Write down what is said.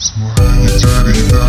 Semua hanya cerita